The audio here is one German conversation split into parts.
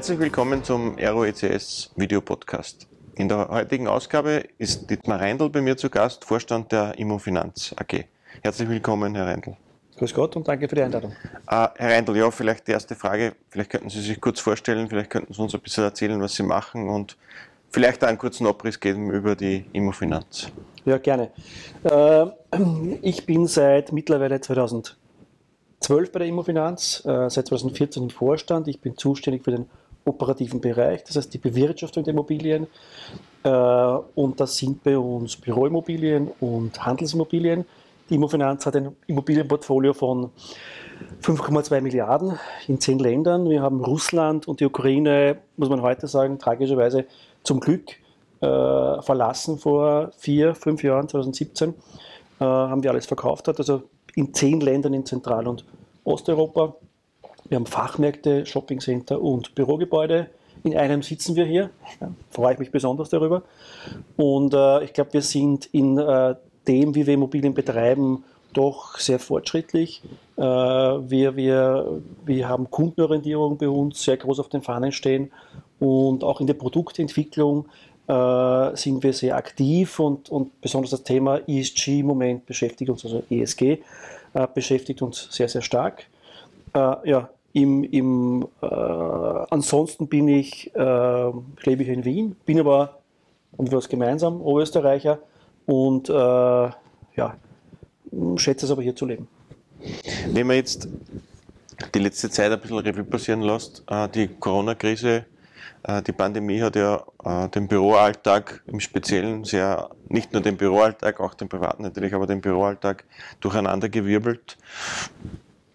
Herzlich willkommen zum Aero ECS Video Podcast. In der heutigen Ausgabe ist Dietmar Reindl bei mir zu Gast, Vorstand der Immofinanz AG. Herzlich willkommen, Herr Reindl. Grüß Gott und danke für die Einladung. Äh, Herr Reindl, ja, vielleicht die erste Frage. Vielleicht könnten Sie sich kurz vorstellen, vielleicht könnten Sie uns ein bisschen erzählen, was Sie machen und vielleicht einen kurzen Abriss geben über die Immofinanz. Ja, gerne. Äh, ich bin seit mittlerweile 2012 bei der Immofinanz, äh, seit 2014 im Vorstand. Ich bin zuständig für den operativen Bereich, das heißt die Bewirtschaftung der Immobilien. Äh, und das sind bei uns Büroimmobilien und Handelsimmobilien. Die Immofinanz hat ein Immobilienportfolio von 5,2 Milliarden in zehn Ländern. Wir haben Russland und die Ukraine, muss man heute sagen, tragischerweise zum Glück äh, verlassen vor vier, fünf Jahren, 2017, äh, haben wir alles verkauft. Also in zehn Ländern in Zentral- und Osteuropa. Wir haben Fachmärkte, Shoppingcenter und Bürogebäude. In einem sitzen wir hier. Da freue ich mich besonders darüber. Und äh, ich glaube, wir sind in äh, dem, wie wir Immobilien betreiben, doch sehr fortschrittlich. Äh, wir, wir, wir haben Kundenorientierung bei uns sehr groß auf den Fahnen stehen und auch in der Produktentwicklung äh, sind wir sehr aktiv und, und besonders das Thema ESG im Moment beschäftigt uns, also ESG, äh, beschäftigt uns sehr, sehr stark. ja, im, im, äh, ansonsten bin ich, äh, lebe ich in Wien, bin aber, und wir was gemeinsam, Oberösterreicher und äh, ja, schätze es aber hier zu leben. Wenn man jetzt die letzte Zeit ein bisschen Revue passieren lässt, äh, die Corona-Krise, äh, die Pandemie hat ja äh, den Büroalltag im Speziellen sehr, nicht nur den Büroalltag, auch den privaten natürlich, aber den Büroalltag durcheinander gewirbelt.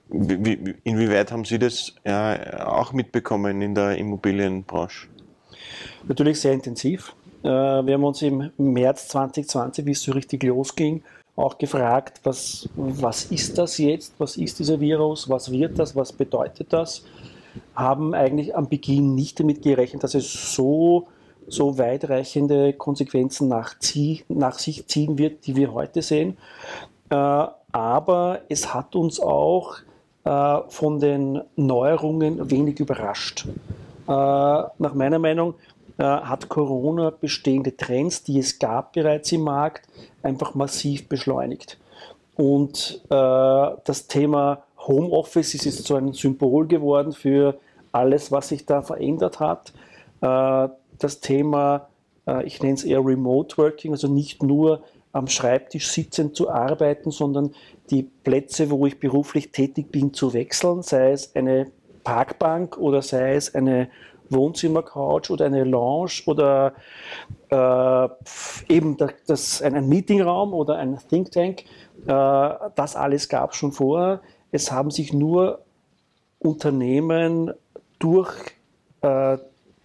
Wie, inwieweit haben Sie das ja, auch mitbekommen in der Immobilienbranche? Natürlich sehr intensiv. Äh, wir haben uns im März 2020, wie es so richtig losging, auch gefragt, was, was ist das jetzt? Was ist dieser Virus? Was wird das? Was bedeutet das? Haben eigentlich am Beginn nicht damit gerechnet, dass es so, so weitreichende Konsequenzen nach, nach sich ziehen wird, die wir heute sehen. Äh, aber es hat uns auch äh, von den Neuerungen wenig überrascht. Äh, nach meiner Meinung äh, hat Corona bestehende Trends, die es gab bereits im Markt, einfach massiv beschleunigt. Und das Thema Homeoffice ist jetzt so ein Symbol geworden für alles, was sich da verändert hat. Das Thema, ich nenne es eher Remote Working, also nicht nur am Schreibtisch sitzend zu arbeiten, sondern die Plätze, wo ich beruflich tätig bin, zu wechseln, sei es eine Parkbank oder sei es eine Wohnzimmercouch oder eine Lounge oder äh, eben das, ein Meetingraum oder ein Think Tank. Äh, das alles gab es schon vorher. Es haben sich nur Unternehmen durch, äh,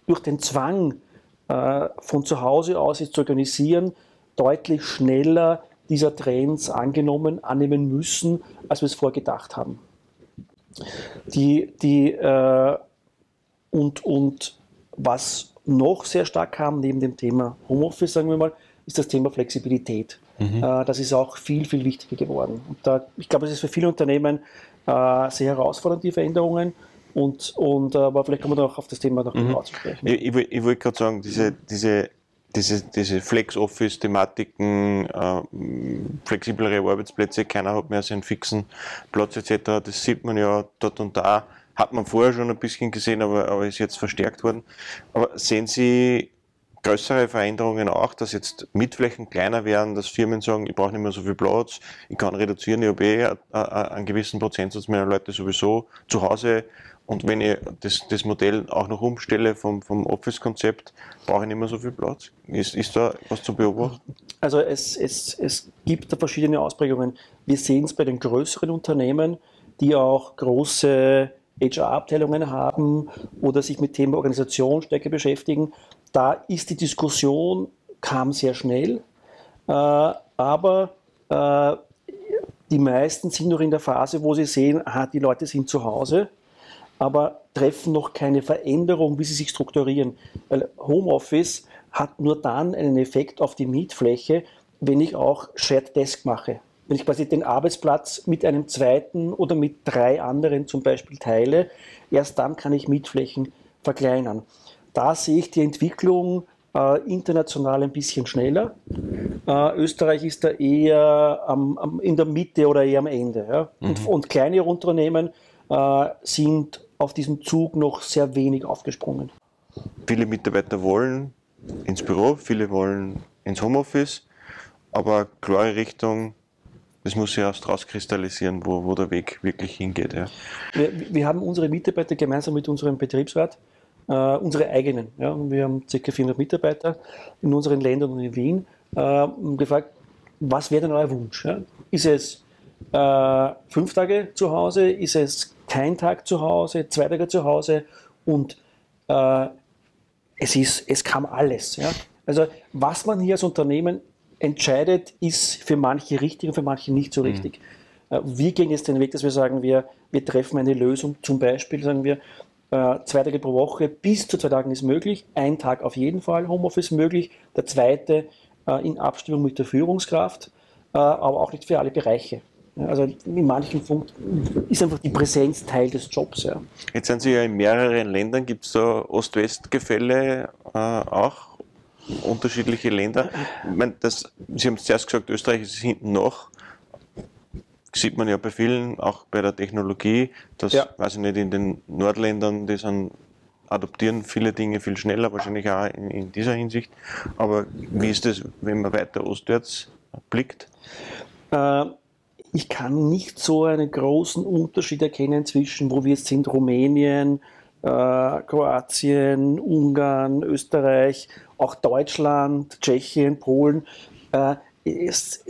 durch den Zwang äh, von zu Hause aus jetzt zu organisieren, deutlich schneller dieser Trends angenommen, annehmen müssen, als wir es vorgedacht haben. Die, die, äh, und, und was noch sehr stark kam, neben dem Thema Homeoffice, sagen wir mal, ist das Thema Flexibilität. Mhm. Äh, das ist auch viel, viel wichtiger geworden. Und da, ich glaube, es ist für viele Unternehmen äh, sehr herausfordernd, die Veränderungen. Und, und, aber vielleicht kommen wir noch auf das Thema noch mhm. zu sprechen. Ich, ich, ich wollte gerade sagen, diese, diese diese, diese Flex-Office-Thematiken, äh, flexiblere Arbeitsplätze, keiner hat mehr seinen fixen Platz etc., das sieht man ja dort und da, hat man vorher schon ein bisschen gesehen, aber, aber ist jetzt verstärkt worden. Aber sehen Sie größere Veränderungen auch, dass jetzt Mietflächen kleiner werden, dass Firmen sagen, ich brauche nicht mehr so viel Platz, ich kann reduzieren, ich habe eh einen gewissen Prozentsatz meiner Leute sowieso zu Hause und wenn ich das, das Modell auch noch umstelle vom, vom Office-Konzept, brauche ich nicht mehr so viel Platz. Ist, ist da was zu beobachten? Also es, es, es gibt da verschiedene Ausprägungen. Wir sehen es bei den größeren Unternehmen, die auch große HR-Abteilungen haben oder sich mit Thema Organisation stärker beschäftigen. Da ist die Diskussion, kam sehr schnell, äh, aber äh, die meisten sind noch in der Phase, wo sie sehen, aha, die Leute sind zu Hause aber treffen noch keine Veränderung, wie sie sich strukturieren. Weil Homeoffice hat nur dann einen Effekt auf die Mietfläche, wenn ich auch Shared Desk mache. Wenn ich quasi den Arbeitsplatz mit einem zweiten oder mit drei anderen zum Beispiel teile, erst dann kann ich Mietflächen verkleinern. Da sehe ich die Entwicklung äh, international ein bisschen schneller. Äh, Österreich ist da eher am, am, in der Mitte oder eher am Ende. Ja? Mhm. Und, und kleinere Unternehmen äh, sind auf diesen Zug noch sehr wenig aufgesprungen. Viele Mitarbeiter wollen ins Büro, viele wollen ins Homeoffice, aber klare Richtung, das muss sich erst rauskristallisieren, wo, wo der Weg wirklich hingeht. Ja. Wir, wir haben unsere Mitarbeiter gemeinsam mit unserem Betriebsrat, äh, unsere eigenen, ja, wir haben ca. 400 Mitarbeiter in unseren Ländern und in Wien, äh, gefragt, was wäre denn euer Wunsch? Ja? Ist es äh, fünf Tage zu Hause? Ist es kein Tag zu Hause, zwei Tage zu Hause? Und äh, es, ist, es kam alles. Ja? Also was man hier als Unternehmen entscheidet, ist für manche richtig und für manche nicht so mhm. richtig. Mhm. Wir gehen jetzt den Weg, dass wir sagen, wir, wir treffen eine Lösung, zum Beispiel sagen wir, äh, zwei Tage pro Woche bis zu zwei Tagen ist möglich, ein Tag auf jeden Fall Homeoffice möglich, der zweite äh, in Abstimmung mit der Führungskraft, aber auch nicht für alle Bereiche. Also in manchen Punkten ist einfach die Präsenz Teil des Jobs. Ja. Jetzt sind Sie ja in mehreren Ländern. Gibt es da Ost-West-Gefälle äh, auch? Unterschiedliche Länder? Ich meine, das, Sie haben es zuerst gesagt, Österreich ist hinten noch. Sieht man ja bei vielen, auch bei der Technologie, dass, ja. weiß ich nicht, in den Nordländern, die sind, adoptieren viele Dinge viel schneller, wahrscheinlich auch in, in dieser Hinsicht. Aber wie ist das, wenn man weiter ostwärts blickt? Äh, ich kann nicht so einen großen Unterschied erkennen zwischen, wo wir jetzt sind, Rumänien, äh, Kroatien, Ungarn, Österreich, auch Deutschland, Tschechien, Polen. Äh, ist,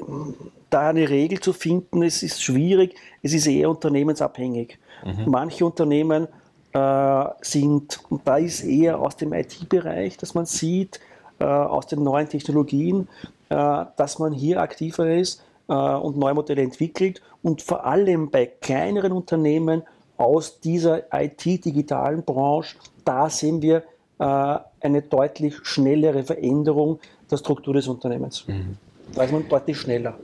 da eine Regel zu finden, es ist schwierig, es ist eher unternehmensabhängig. Mhm. Manche Unternehmen äh, sind, und da ist eher aus dem IT-Bereich, dass man sieht, äh, aus den neuen Technologien, äh, dass man hier aktiver ist und neue Modelle entwickelt und vor allem bei kleineren Unternehmen aus dieser IT-digitalen Branche, da sehen wir äh, eine deutlich schnellere Veränderung der Struktur des Unternehmens. Mhm. Da ist man deutlich schneller.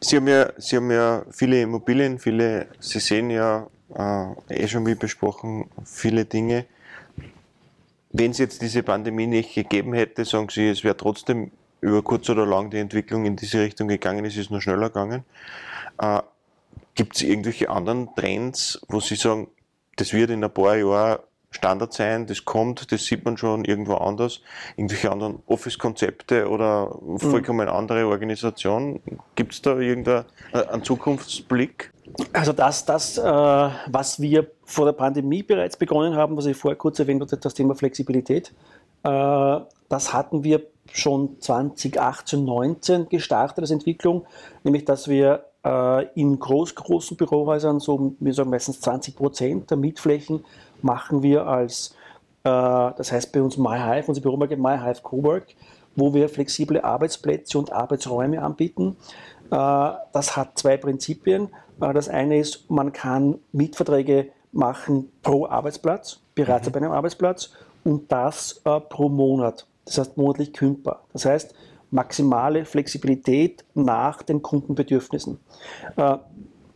Sie haben ja, Sie haben ja viele Immobilien, viele, Sie sehen ja äh, eh schon wie besprochen, viele Dinge. Wenn es jetzt diese Pandemie nicht gegeben hätte, sagen Sie, es wäre trotzdem über kurz oder lang die Entwicklung in diese Richtung gegangen ist, ist nur schneller gegangen. Äh, Gibt es irgendwelche anderen Trends, wo Sie sagen, das wird in ein paar Jahren Standard sein, das kommt, das sieht man schon irgendwo anders, irgendwelche anderen Office-Konzepte oder vollkommen andere Organisationen? Gibt es da irgendeinen äh, Zukunftsblick? Also das, das äh, was wir vor der Pandemie bereits begonnen haben, was ich vorher kurz erwähnt habe, das Thema Flexibilität, äh, das hatten wir schon 2018, 19 gestartet als Entwicklung, nämlich dass wir äh, in groß, großen Bürohäusern, so wir sagen meistens 20 Prozent der Mietflächen, machen wir als, äh, das heißt bei uns MyHive, unser Büromarke MyHive Cowork, wo wir flexible Arbeitsplätze und Arbeitsräume anbieten. Äh, das hat zwei Prinzipien. Äh, das eine ist, man kann Mietverträge machen pro Arbeitsplatz, bereits mhm. bei einem Arbeitsplatz und das äh, pro Monat. Das heißt monatlich kündbar. Das heißt maximale Flexibilität nach den Kundenbedürfnissen. Äh,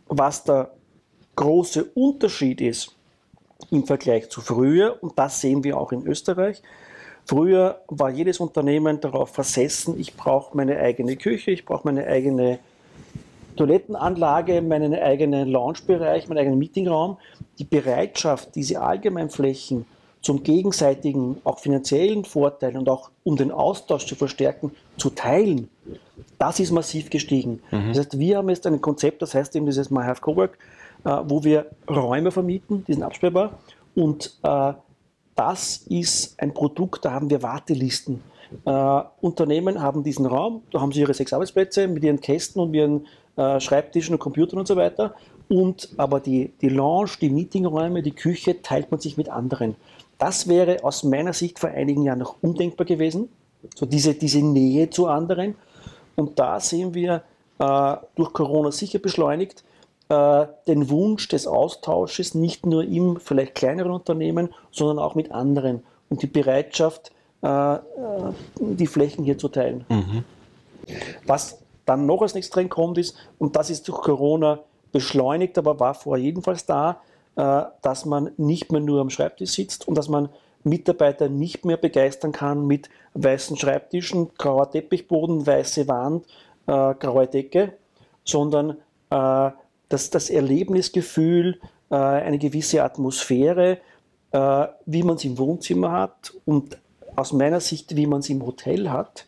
was der große Unterschied ist im Vergleich zu früher, und das sehen wir auch in Österreich, Früher war jedes Unternehmen darauf versessen, ich brauche meine eigene Küche, ich brauche meine eigene Toilettenanlage, meinen eigenen Loungebereich, meinen eigenen Meetingraum. Die Bereitschaft, diese Allgemeinflächen zum gegenseitigen, auch finanziellen Vorteil und auch um den Austausch zu verstärken, zu teilen, das ist massiv gestiegen. Mhm. Das heißt, wir haben jetzt ein Konzept, das heißt eben dieses My Have Cowork, äh, wo wir Räume vermieten, die sind absperrbar und äh, das ist ein Produkt, da haben wir Wartelisten. Äh, Unternehmen haben diesen Raum, da haben sie ihre sechs Arbeitsplätze mit ihren Kästen und ihren äh, Schreibtischen und Computern und so weiter. Und aber die, die Lounge, die Meetingräume, die Küche teilt man sich mit anderen. Das wäre aus meiner Sicht vor einigen Jahren noch undenkbar gewesen, so diese, diese Nähe zu anderen. Und da sehen wir äh, durch Corona sicher beschleunigt äh, den Wunsch des Austausches nicht nur im vielleicht kleineren Unternehmen, sondern auch mit anderen und die Bereitschaft, äh, äh die Flächen hier zu teilen. Mhm. Was dann noch als nächstes drin kommt ist, und das ist durch Corona beschleunigt, aber war vorher jedenfalls da, dass man nicht mehr nur am Schreibtisch sitzt und dass man Mitarbeiter nicht mehr begeistern kann mit weißen Schreibtischen, grauer Teppichboden, weiße Wand, äh, graue Decke, sondern äh, dass das Erlebnisgefühl, äh, eine gewisse Atmosphäre, äh, wie man es im Wohnzimmer hat und aus meiner Sicht, wie man es im Hotel hat,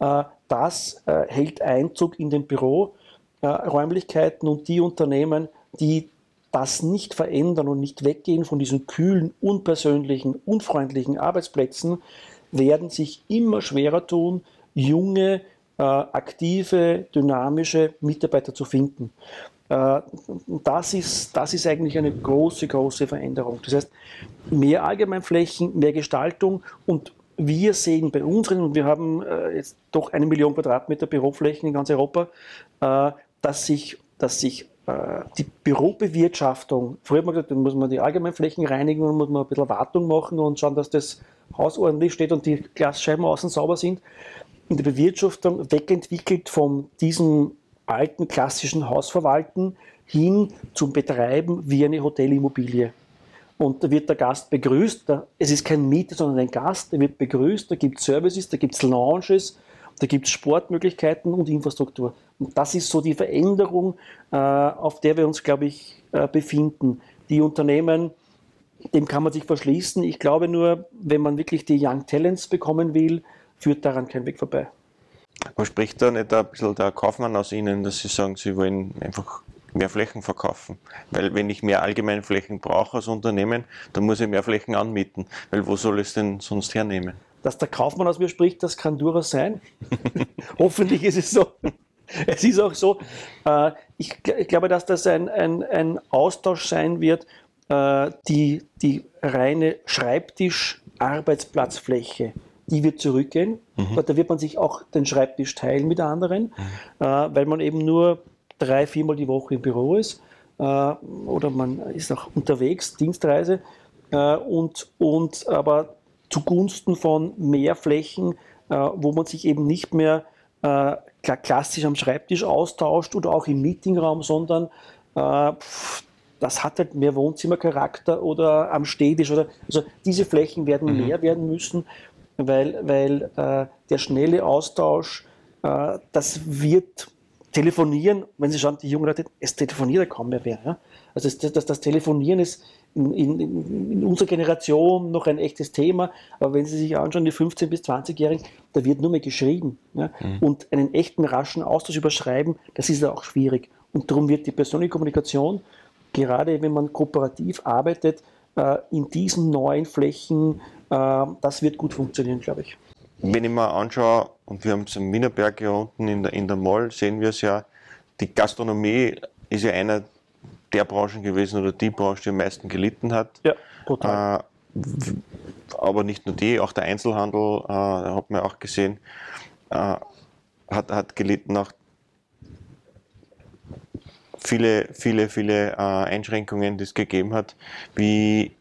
äh, das äh, hält Einzug in den Büroräumlichkeiten und die Unternehmen, die das nicht verändern und nicht weggehen von diesen kühlen, unpersönlichen, unfreundlichen Arbeitsplätzen, werden sich immer schwerer tun, junge, äh, aktive, dynamische Mitarbeiter zu finden. Äh, das, ist, das ist eigentlich eine große, große Veränderung. Das heißt, mehr Allgemeinflächen, mehr Gestaltung und wir sehen bei unseren, und wir haben äh, jetzt doch eine Million Quadratmeter Büroflächen in ganz Europa, äh, dass sich, dass sich die Bürobewirtschaftung, früher hat man gesagt, dann muss man die Allgemeinflächen reinigen und muss man ein bisschen Wartung machen und schauen, dass das Haus ordentlich steht und die Glasscheiben außen sauber sind. In der Bewirtschaftung wegentwickelt von diesem alten klassischen Hausverwalten hin zum Betreiben wie eine Hotelimmobilie. Und da wird der Gast begrüßt. Es ist kein Mieter, sondern ein Gast. Der wird begrüßt. Da gibt es Services, da gibt es Lounges, da gibt es Sportmöglichkeiten und Infrastruktur. Und das ist so die Veränderung, äh, auf der wir uns, glaube ich, äh, befinden. Die Unternehmen, dem kann man sich verschließen. Ich glaube nur, wenn man wirklich die Young Talents bekommen will, führt daran kein Weg vorbei. Aber spricht da nicht ein bisschen der Kaufmann aus Ihnen, dass Sie sagen, Sie wollen einfach mehr Flächen verkaufen? Weil wenn ich mehr Allgemeinflächen brauche als Unternehmen, dann muss ich mehr Flächen anmieten. Weil wo soll ich es denn sonst hernehmen? Dass der Kaufmann aus mir spricht, das kann durchaus sein. Hoffentlich ist es so. Es ist auch so, äh, ich, ich, glaube, dass das ein, ein, ein Austausch sein wird, äh, die, die reine Schreibtisch-Arbeitsplatzfläche, die wird zurückgehen. Mhm. Da wird man sich auch den Schreibtisch teilen mit anderen, mhm. äh, weil man eben nur drei, viermal die Woche im Büro ist äh, oder man ist auch unterwegs, Dienstreise. Äh, und, und aber zugunsten von mehr Flächen, äh, wo man sich eben nicht mehr äh, klassisch am Schreibtisch austauscht oder auch im Meetingraum, sondern äh, das hat halt mehr Wohnzimmercharakter oder am Städtisch. Oder, also diese Flächen werden mhm. mehr werden müssen, weil, weil äh, der schnelle Austausch, äh, das wird telefonieren, wenn Sie schauen, die jungen Leute, es telefoniert ja kaum mehr wer. Ja? Also das, das, das Telefonieren ist in, in, in, unserer Generation noch ein echtes Thema, aber wenn Sie sich anschauen, die 15- bis 20-Jährigen, da wird nur mehr geschrieben. Ja? Mhm. Und einen echten, raschen Austausch überschreiben, das ist ja auch schwierig. Und darum wird die persönliche Kommunikation, gerade wenn man kooperativ arbeitet, äh, in diesen neuen Flächen, äh, das wird gut funktionieren, glaube ich. Wenn ich mir anschaue, und wir haben es im Wienerberg hier unten in der, in der Mall, sehen wir es ja, die Gastronomie ist ja einer der Branchen gewesen oder die Branche, die am meisten gelitten hat. Ja, total. Äh, aber nicht nur die, auch der Einzelhandel, äh, hat man auch gesehen, äh, hat, hat gelitten auch viele, viele, viele äh, Einschränkungen, die es gegeben hat. Wie,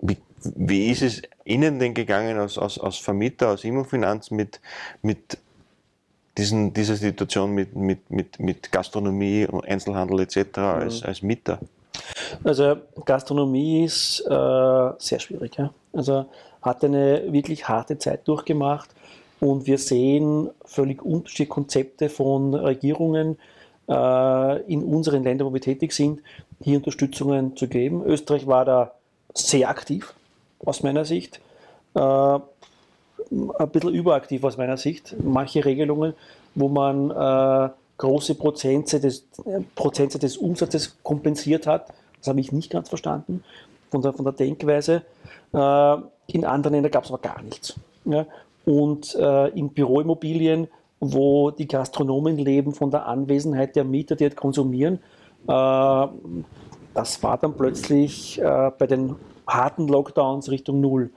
wie, wie ist es Ihnen denn gegangen als, als, als Vermieter, als Immofinanz mit, mit diesen, dieser Situation mit, mit, mit, mit Gastronomie und Einzelhandel etc. Mhm. als, als Mieter? Also Gastronomie ist äh, sehr schwierig. Ja? Also hat eine wirklich harte Zeit durchgemacht und wir sehen völlig unterschiedliche Konzepte von Regierungen äh, in unseren Ländern, wo wir tätig sind, hier Unterstützungen zu geben. Österreich war da sehr aktiv aus meiner Sicht. Äh, ein bisschen überaktiv aus meiner Sicht. Manche Regelungen, wo man äh, große Prozente des, Prozente des Umsatzes kompensiert hat, das habe ich nicht ganz verstanden von der, von der Denkweise. Äh, in anderen Ländern gab es aber gar nichts. Ja? Und äh, in Büroimmobilien, wo die Gastronomen leben von der Anwesenheit der Mieter, die halt konsumieren, äh, das war dann plötzlich äh, bei den harten Lockdowns Richtung Null.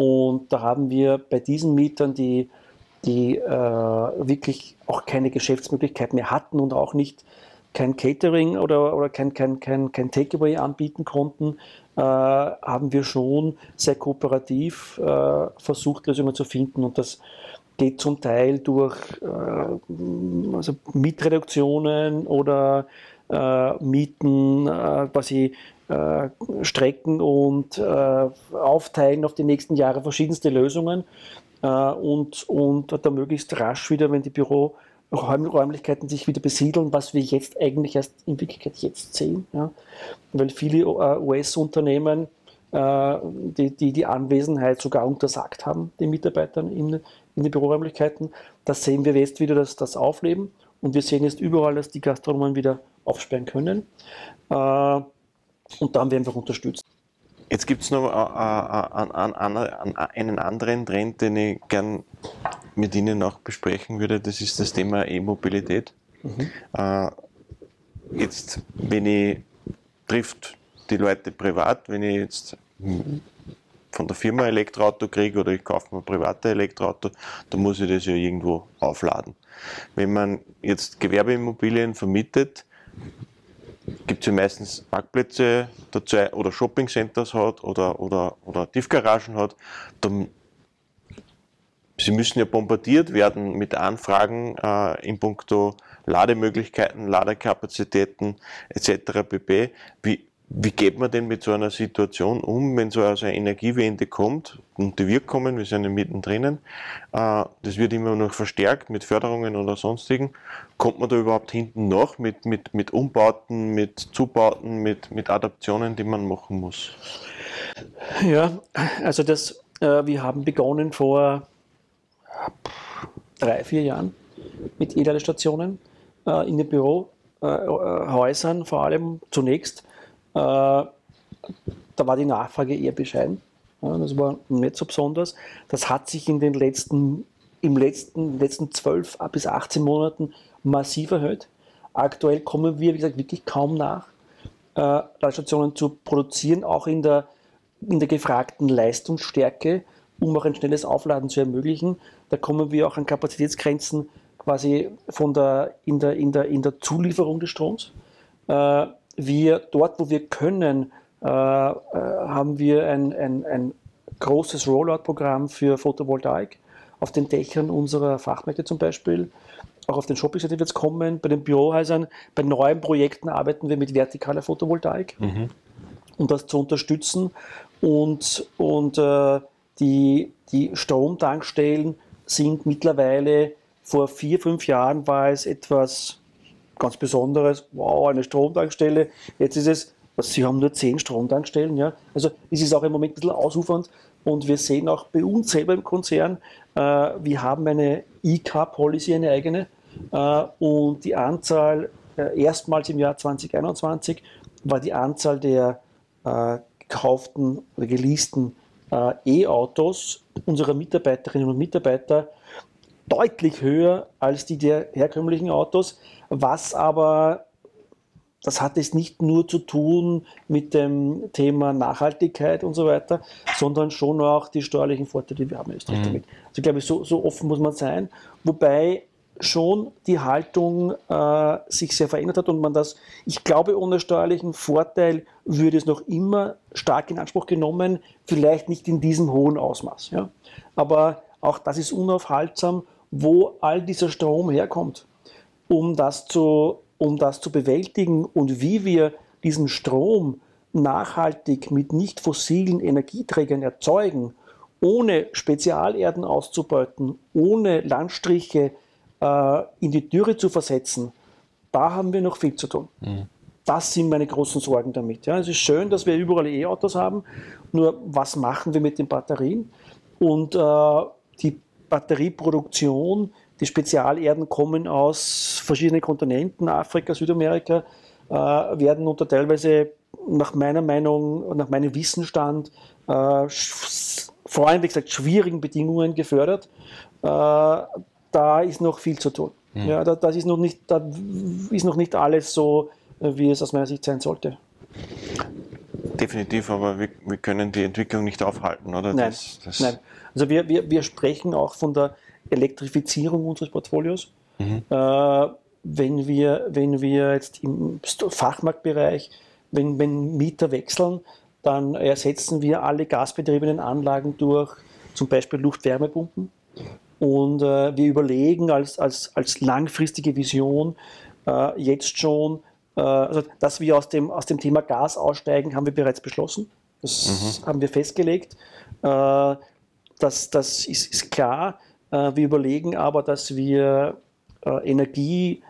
Und da haben wir bei diesen Mietern, die, die äh, wirklich auch keine Geschäftsmöglichkeit mehr hatten und auch nicht kein Catering oder, oder kein, kein, kein, kein Takeaway anbieten konnten, äh, haben wir schon sehr kooperativ äh, versucht, Lösungen zu finden. Und das geht zum Teil durch äh, also Mietreduktionen oder äh, Mieten äh, quasi äh, strecken und äh, aufteilen auf die nächsten Jahre verschiedenste Lösungen äh, und, und da möglichst rasch wieder, wenn die Büroräumlichkeiten sich wieder besiedeln, was wir jetzt eigentlich erst in Wirklichkeit jetzt sehen. Ja? Weil viele äh, US-Unternehmen äh, die, die, die Anwesenheit sogar untersagt haben, den Mitarbeitern in, in den Büroräumlichkeiten. Das sehen wir jetzt wieder, dass das Aufleben und wir sehen jetzt überall, dass die Gastronomen wieder aufsperren können. Äh, und dann werden wir unterstützt. Jetzt gibt es noch einen anderen Trend, den ich gern mit Ihnen auch besprechen würde. Das ist das Thema E-Mobilität. Mhm. Jetzt, wenn ich trifft die Leute privat, wenn ich jetzt von der Firma Elektroauto kriege oder ich kaufe mir ein privates Elektroauto, dann muss ich das ja irgendwo aufladen. Wenn man jetzt Gewerbeimmobilien vermietet, gibt es ja meistens Parkplätze dazu oder Shoppingcenters hat oder, oder, oder Tiefgaragen hat, dann sie müssen ja bombardiert werden mit Anfragen äh, in puncto Lademöglichkeiten, Ladekapazitäten etc. pp. Wie, wie geht man denn mit so einer Situation um, wenn so eine Energiewende kommt und die wird kommen, wir sind ja mittendrin, äh, das wird immer noch verstärkt mit Förderungen oder sonstigen. Kommt man da überhaupt hinten noch mit, mit, mit Umbauten, mit Zubauten, mit, mit Adaptionen, die man machen muss? Ja, also das, äh, wir haben begonnen vor drei, vier Jahren mit E-Ladestationen äh, in den Bürohäusern, vor allem zunächst da war die Nachfrage eher bescheiden. das war nicht so besonders. Das hat sich in den letzten, im letzten, letzten 12 bis 18 Monaten massiv erhöht. Aktuell kommen wir, wie gesagt, wirklich kaum nach, äh, Ladestationen zu produzieren, auch in der, in der gefragten Leistungsstärke, um auch ein schnelles Aufladen zu ermöglichen. Da kommen wir auch an Kapazitätsgrenzen quasi von der, in, der, in, der, in der Zulieferung des Stroms. Äh, wir dort, wo wir können, äh, äh, haben wir ein, ein, ein großes Rollout-Programm für Photovoltaik auf den Dächern unserer Fachmärkte zum Beispiel. Auch auf den Shopping-Seiten wird es kommen. Bei den Bürohäusern, bei neuen Projekten arbeiten wir mit vertikaler Photovoltaik, mhm. um das zu unterstützen. Und, und äh, die, die Stromtankstellen sind mittlerweile, vor vier, fünf Jahren war es etwas ganz Besonderes, wow, eine Stromtankstelle. Jetzt ist es, Sie haben nur zehn Stromtankstellen. Ja? Also es ist auch im Moment ein bisschen ausufernd. Und wir sehen auch bei uns selber im Konzern, äh, wir haben eine E-Car-Policy, eine eigene. Äh, und die Anzahl, äh, erstmals im Jahr 2021, war die Anzahl der äh, gekauften oder geleasten äh, E-Autos unserer Mitarbeiterinnen und Mitarbeiter deutlich höher als die der herkömmlichen Autos, was aber, das hat es nicht nur zu tun mit dem Thema Nachhaltigkeit und so weiter, sondern schon auch die steuerlichen Vorteile, die wir haben in Österreich mhm. damit. Also ich glaube, so, so offen muss man sein, wobei schon die Haltung äh, sich sehr verändert hat und man das, ich glaube, ohne steuerlichen Vorteil würde es noch immer stark in Anspruch genommen, vielleicht nicht in diesem hohen Ausmaß. Ja? Aber auch das ist unaufhaltsam wo all dieser Strom herkommt, um das zu, um das zu bewältigen und wie wir diesen Strom nachhaltig mit nicht fossilen Energieträgern erzeugen, ohne Spezialerden auszubeuten, ohne Landstriche äh, in die Dürre zu versetzen, da haben wir noch viel zu tun. Mhm. Das sind meine großen Sorgen damit. Ja, es ist schön, dass wir überall E-Autos haben, nur was machen wir mit den Batterien? Und äh, die Batterieproduktion. Die Spezialerden kommen aus verschiedenen Kontinenten, Afrika, Südamerika, äh, werden unter teilweise nach meiner Meinung, nach meinem Wissensstand, äh, freundlich gesagt, schwierigen Bedingungen gefördert. Äh, da ist noch viel zu tun. Mhm. Ja, da, das ist noch nicht, da ist noch nicht alles so, wie es aus meiner Sicht sein sollte. Definitiv, aber wir, wir können die Entwicklung nicht aufhalten, oder? Nein, das, das nein. Also wir, wir, wir sprechen auch von der Elektrifizierung unseres Portfolios. Mhm. Äh, wenn, wir, wenn wir jetzt im Fachmarktbereich, wenn, wenn Mieter wechseln, dann ersetzen wir alle gasbetriebenen Anlagen durch zum Beispiel Luftwärmepumpen. Und äh, wir überlegen als, als, als langfristige Vision äh, jetzt schon Äh, also, dass wir aus dem, aus dem Thema Gas aussteigen, haben wir bereits beschlossen. Das mhm. haben wir festgelegt. Äh, das das ist, ist klar. Äh, wir überlegen aber, dass wir Energie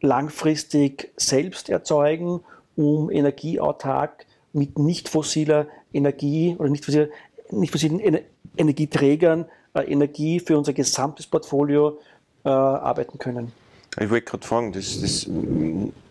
langfristig selbst erzeugen, um energieautark mit nicht fossiler Energie oder nicht, fossiler, nicht fossilen Ener Energieträgern Energie für unser gesamtes Portfolio arbeiten können. Ich wollte gerade fragen, das, das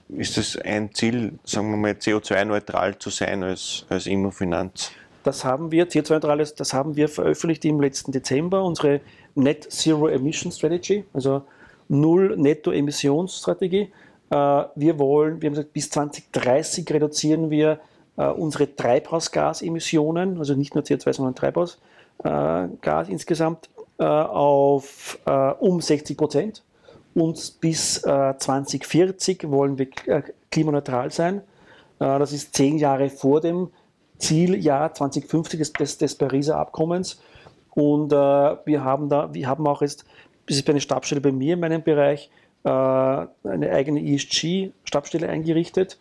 ist das ein Ziel, sagen wir mal, CO2-neutral zu sein als, als Immofinanz? Das haben wir, CO2-neutral, das haben wir veröffentlicht im letzten Dezember, unsere Net Zero Emission Strategy, also Null Netto-Emissionsstrategie. Äh, wir wollen, wir haben gesagt, bis 2030 reduzieren wir äh, unsere Treibhausgasemissionen, also nicht nur CO2, sondern Treibhausgas äh, insgesamt, auf um 60 Prozent und bis äh, 2040 wollen wir klimaneutral sein. Das ist zehn Jahre vor dem Zieljahr 2050 des, des, Pariser Abkommens. Und äh, wir haben da, wir haben auch jetzt, das ist eine Stabstelle bei mir in meinem Bereich, äh, eine eigene ESG-Stabstelle eingerichtet,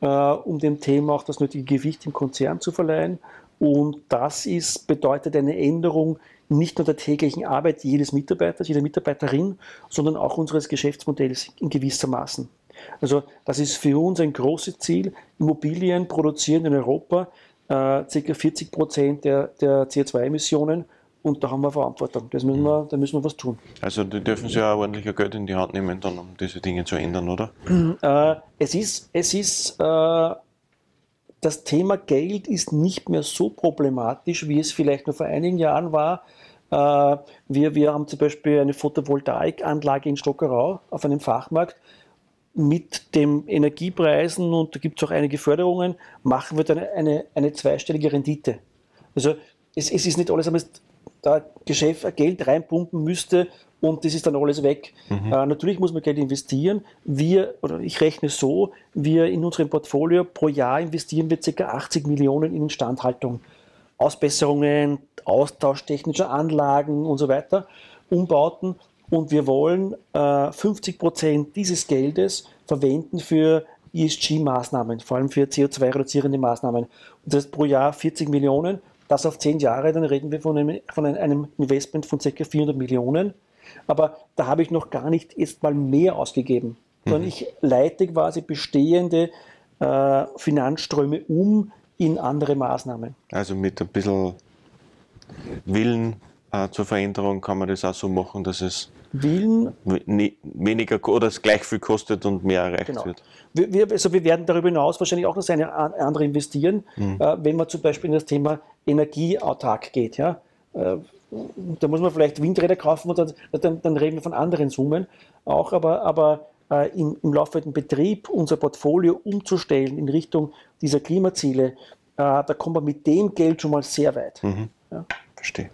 äh, um dem Thema auch das nötige Gewicht im Konzern zu verleihen. Und das ist, bedeutet eine Änderung nicht nur der täglichen Arbeit jedes Mitarbeiters, jeder Mitarbeiterin, sondern auch unseres Geschäftsmodells in gewisser Maßen. Also das ist für uns ein großes Ziel. Immobilien produzieren in Europa ca. 40 Prozent der, der CO2-Emissionen und da haben wir Verantwortung. Das müssen wir, da müssen wir was tun. Also da dürfen Sie ja ordentlicher Geld in die Hand nehmen, dann, um diese Dinge zu ändern, oder? Äh, es ist, es ist äh, das Thema Geld ist nicht mehr so problematisch, wie es vielleicht nur vor einigen Jahren war. Äh, wir, wir haben zum Beispiel eine Photovoltaikanlage in Stockerau auf einem Fachmarkt. Mit den Energiepreisen, und da gibt es auch einige Förderungen, machen wir dann eine, eine zweistellige Rendite. Also es, es ist nicht alles, was da Geschäft Geld reinpumpen müsste, und das ist dann alles weg. Mhm. Äh, natürlich muss man Geld investieren. Wir, oder ich rechne so, wir in unserem Portfolio pro Jahr investieren wir ca. 80 Millionen in Instandhaltung. Ausbesserungen, Austausch technischer Anlagen und so weiter, Umbauten. Und wir wollen äh, 50 Prozent dieses Geldes verwenden für ESG-Maßnahmen, vor allem für CO2-reduzierende Maßnahmen. Und das ist pro Jahr 40 Millionen. Das auf 10 Jahre, dann reden wir von einem, von einem Investment von ca. 400 Millionen. Aber da habe ich noch gar nicht erst mal mehr ausgegeben, sondern mhm. ich leite quasi bestehende äh, Finanzströme um in andere Maßnahmen. Also mit ein bisschen Willen äh, zur Veränderung kann man das auch so machen, dass es Willen weniger oder es gleich viel kostet und mehr erreicht genau. wird. Wir, also wir werden darüber hinaus wahrscheinlich auch noch eine andere investieren, mhm. äh, wenn man zum Beispiel in das Thema Energieautark geht. Ja? Äh, da muss man vielleicht Windräder kaufen und dann, dann, dann reden wir von anderen Summen auch, aber, aber äh, im, im laufenden Betrieb unser Portfolio umzustellen in Richtung dieser Klimaziele, da kommt man mit dem Geld schon mal sehr weit. Mhm. Ja. Verstehe.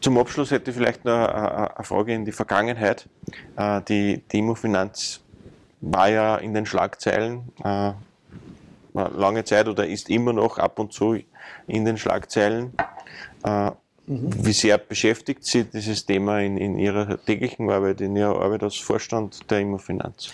Zum Abschluss hätte ich vielleicht noch eine Frage in die Vergangenheit. Äh, die, Immofinanz war ja in den Schlagzeilen äh, lange Zeit oder ist immer noch ab und zu in den Schlagzeilen. Mhm. Wie sehr beschäftigt Sie dieses Thema in, in, Ihrer täglichen Arbeit, in Ihrer Arbeit als Vorstand der Immofinanz?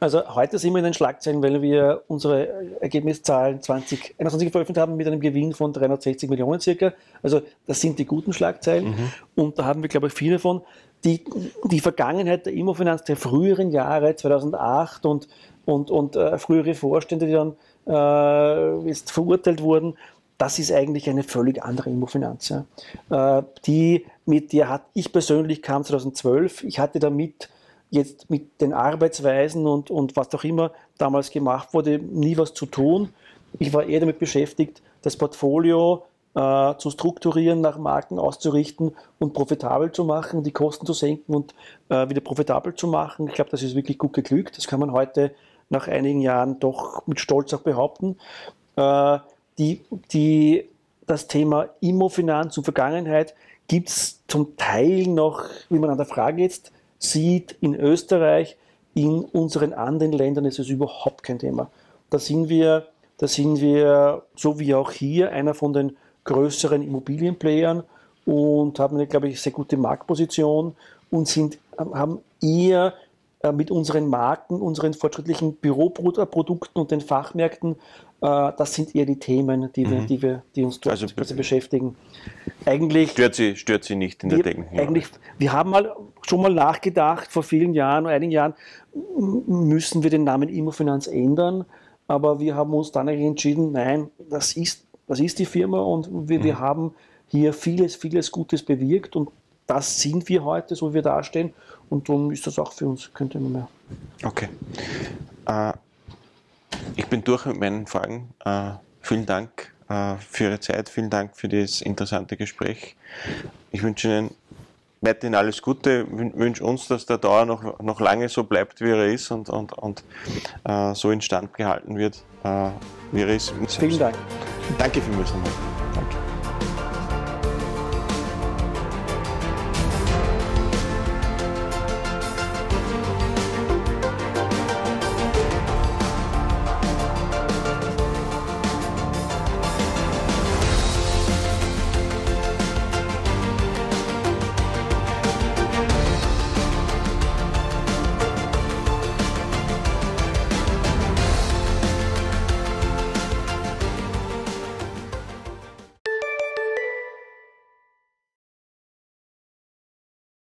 Also heute sind wir in den Schlagzeilen, weil wir unsere Ergebniszahlen 2021 veröffentlicht haben mit einem Gewinn von 360 Millionen circa. Also das sind die guten Schlagzeilen mhm. und da haben wir, glaube ich, viele von. Die, die Vergangenheit der Immofinanz der früheren Jahre, 2008 und, und, und äh, frühere Vorstände, die dann äh, verurteilt wurden, das ist eigentlich eine völlig andere Immofinanz. Ja. Äh, die, mit der hat ich persönlich kam 2012. Ich hatte damit jetzt mit den Arbeitsweisen und, und was auch immer damals gemacht wurde, nie was zu tun. Ich war eher damit beschäftigt, das Portfolio äh, zu strukturieren, nach Marken auszurichten und profitabel zu machen, die Kosten zu senken und äh, wieder profitabel zu machen. Ich glaube, das ist wirklich gut geglückt. Das kann man heute nach einigen Jahren doch mit Stolz auch behaupten. Äh, die, die, das Thema Immofinanz und Vergangenheit gibt es zum Teil noch, wie man an der Frage jetzt sieht, in Österreich, in unseren anderen Ländern ist es überhaupt kein Thema. Da sind wir, da sind wir, so wie auch hier, einer von den größeren Immobilienplayern und haben eine, glaube ich, sehr gute Marktposition und sind, haben eher mit unseren Marken, unseren fortschrittlichen Büroprodukten und den Fachmärkten, äh, das sind eher die Themen, die, wir, die, wir, die uns dort Also beschäftigen. Eigentlich Stört sie, stört sie nicht in der täglichen eigentlich, wir haben mal schon mal nachgedacht, vor vielen Jahren, einigen Jahren, müssen wir den Namen Immofinanz ändern, aber wir haben uns dann entschieden, nein, das ist, das ist die Firma und wir, wir haben hier vieles, vieles Gutes bewirkt und das sind wir heute, so wie wir dastehen und darum ist das auch für uns, könnte man mehr. Okay. Äh, ich bin durch mit meinen Fragen. Äh, vielen Dank äh, für Ihre Zeit, vielen Dank für das interessante Gespräch. Ich wünsche Ihnen weiterhin alles Gute, Wün- wünsche uns, dass der Dauer noch, noch lange so bleibt, wie er ist und, und, und äh, so instand gehalten wird, äh, wie er ist. Vielen Dank. Danke vielmals nochmal.